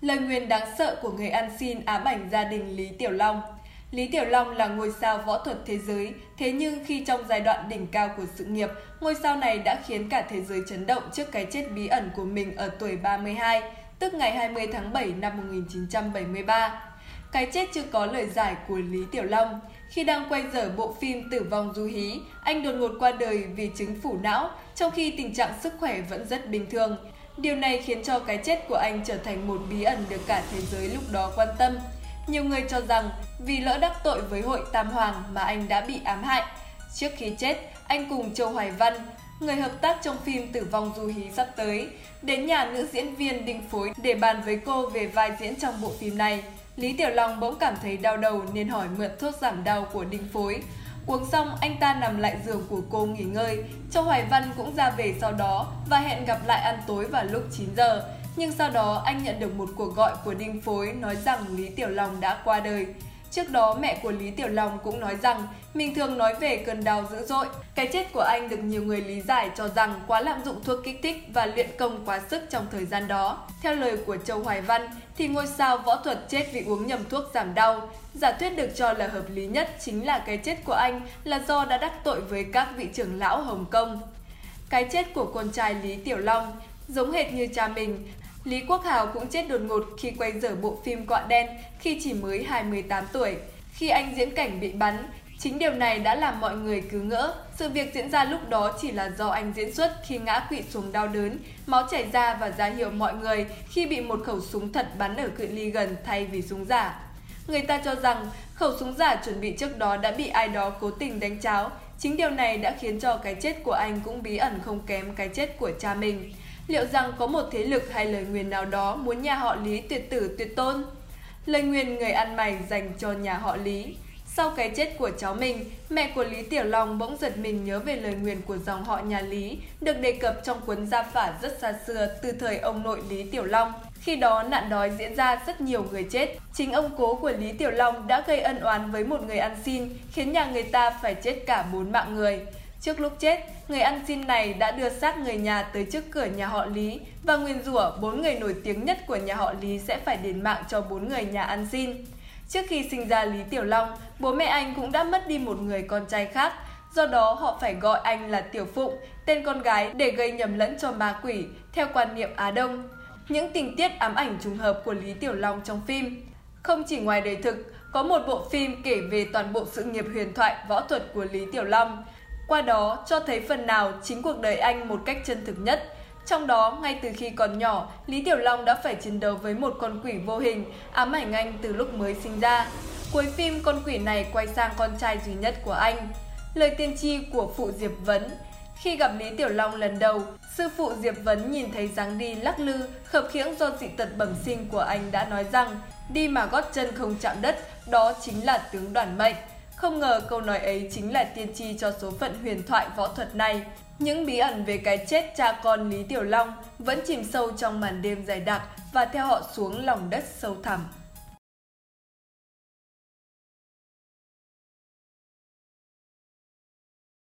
Lời nguyền đáng sợ của người ăn xin ám ảnh gia đình Lý Tiểu Long. Lý Tiểu Long là ngôi sao võ thuật thế giới, thế nhưng khi trong giai đoạn đỉnh cao của sự nghiệp, ngôi sao này đã khiến cả thế giới chấn động trước cái chết bí ẩn của mình ở tuổi 32, tức ngày 20 tháng 7 năm 1973. Cái chết chưa có lời giải của Lý Tiểu Long. Khi đang quay dở bộ phim Tử vong du hí, anh đột ngột qua đời vì chứng phủ não, trong khi tình trạng sức khỏe vẫn rất bình thường. Điều này khiến cho cái chết của anh trở thành một bí ẩn được cả thế giới lúc đó quan tâm. Nhiều người cho rằng vì lỡ đắc tội với hội Tam Hoàng mà anh đã bị ám hại. Trước khi chết, anh cùng Châu Hoài Văn, người hợp tác trong phim Tử vong du hí sắp tới, đến nhà nữ diễn viên Đinh Phối để bàn với cô về vai diễn trong bộ phim này. Lý Tiểu Long bỗng cảm thấy đau đầu nên hỏi mượn thuốc giảm đau của Đinh Phối. Uống xong, anh ta nằm lại giường của cô nghỉ ngơi. Châu Hoài Văn cũng ra về sau đó và hẹn gặp lại ăn tối vào lúc 9 giờ. Nhưng sau đó anh nhận được một cuộc gọi của Đinh Phối nói rằng Lý Tiểu Long đã qua đời. Trước đó mẹ của Lý Tiểu Long cũng nói rằng mình thường nói về cơn đau dữ dội. Cái chết của anh được nhiều người lý giải cho rằng quá lạm dụng thuốc kích thích và luyện công quá sức trong thời gian đó. Theo lời của Châu Hoài Văn thì ngôi sao võ thuật chết vì uống nhầm thuốc giảm đau. Giả thuyết được cho là hợp lý nhất chính là cái chết của anh là do đã đắc tội với các vị trưởng lão Hồng Kông. Cái chết của con trai Lý Tiểu Long giống hệt như cha mình, Lý Quốc Hào cũng chết đột ngột khi quay dở bộ phim Quạ Đen khi chỉ mới 28 tuổi. Khi anh diễn cảnh bị bắn, chính điều này đã làm mọi người cứ ngỡ. Sự việc diễn ra lúc đó chỉ là do anh diễn xuất khi ngã quỵ xuống đau đớn, máu chảy ra và ra hiệu mọi người khi bị một khẩu súng thật bắn ở cự ly gần thay vì súng giả. Người ta cho rằng khẩu súng giả chuẩn bị trước đó đã bị ai đó cố tình đánh cháo. Chính điều này đã khiến cho cái chết của anh cũng bí ẩn không kém cái chết của cha mình liệu rằng có một thế lực hay lời nguyền nào đó muốn nhà họ Lý tuyệt tử tuyệt tôn? Lời nguyền người ăn mày dành cho nhà họ Lý. Sau cái chết của cháu mình, mẹ của Lý Tiểu Long bỗng giật mình nhớ về lời nguyền của dòng họ nhà Lý, được đề cập trong cuốn Gia Phả rất xa xưa từ thời ông nội Lý Tiểu Long. Khi đó nạn đói diễn ra rất nhiều người chết. Chính ông cố của Lý Tiểu Long đã gây ân oán với một người ăn xin, khiến nhà người ta phải chết cả bốn mạng người. Trước lúc chết, người ăn xin này đã đưa xác người nhà tới trước cửa nhà họ Lý và nguyền rủa bốn người nổi tiếng nhất của nhà họ Lý sẽ phải đền mạng cho bốn người nhà ăn xin. Trước khi sinh ra Lý Tiểu Long, bố mẹ anh cũng đã mất đi một người con trai khác, do đó họ phải gọi anh là Tiểu Phụng, tên con gái để gây nhầm lẫn cho ma quỷ, theo quan niệm Á Đông. Những tình tiết ám ảnh trùng hợp của Lý Tiểu Long trong phim. Không chỉ ngoài đời thực, có một bộ phim kể về toàn bộ sự nghiệp huyền thoại võ thuật của Lý Tiểu Long, qua đó cho thấy phần nào chính cuộc đời anh một cách chân thực nhất. Trong đó, ngay từ khi còn nhỏ, Lý Tiểu Long đã phải chiến đấu với một con quỷ vô hình, ám ảnh anh từ lúc mới sinh ra. Cuối phim, con quỷ này quay sang con trai duy nhất của anh. Lời tiên tri của phụ Diệp Vấn Khi gặp Lý Tiểu Long lần đầu, sư phụ Diệp Vấn nhìn thấy dáng đi lắc lư, khập khiễng do dị tật bẩm sinh của anh đã nói rằng đi mà gót chân không chạm đất, đó chính là tướng đoàn mệnh. Không ngờ câu nói ấy chính là tiên tri cho số phận huyền thoại võ thuật này. Những bí ẩn về cái chết cha con Lý Tiểu Long vẫn chìm sâu trong màn đêm dài đặc và theo họ xuống lòng đất sâu thẳm.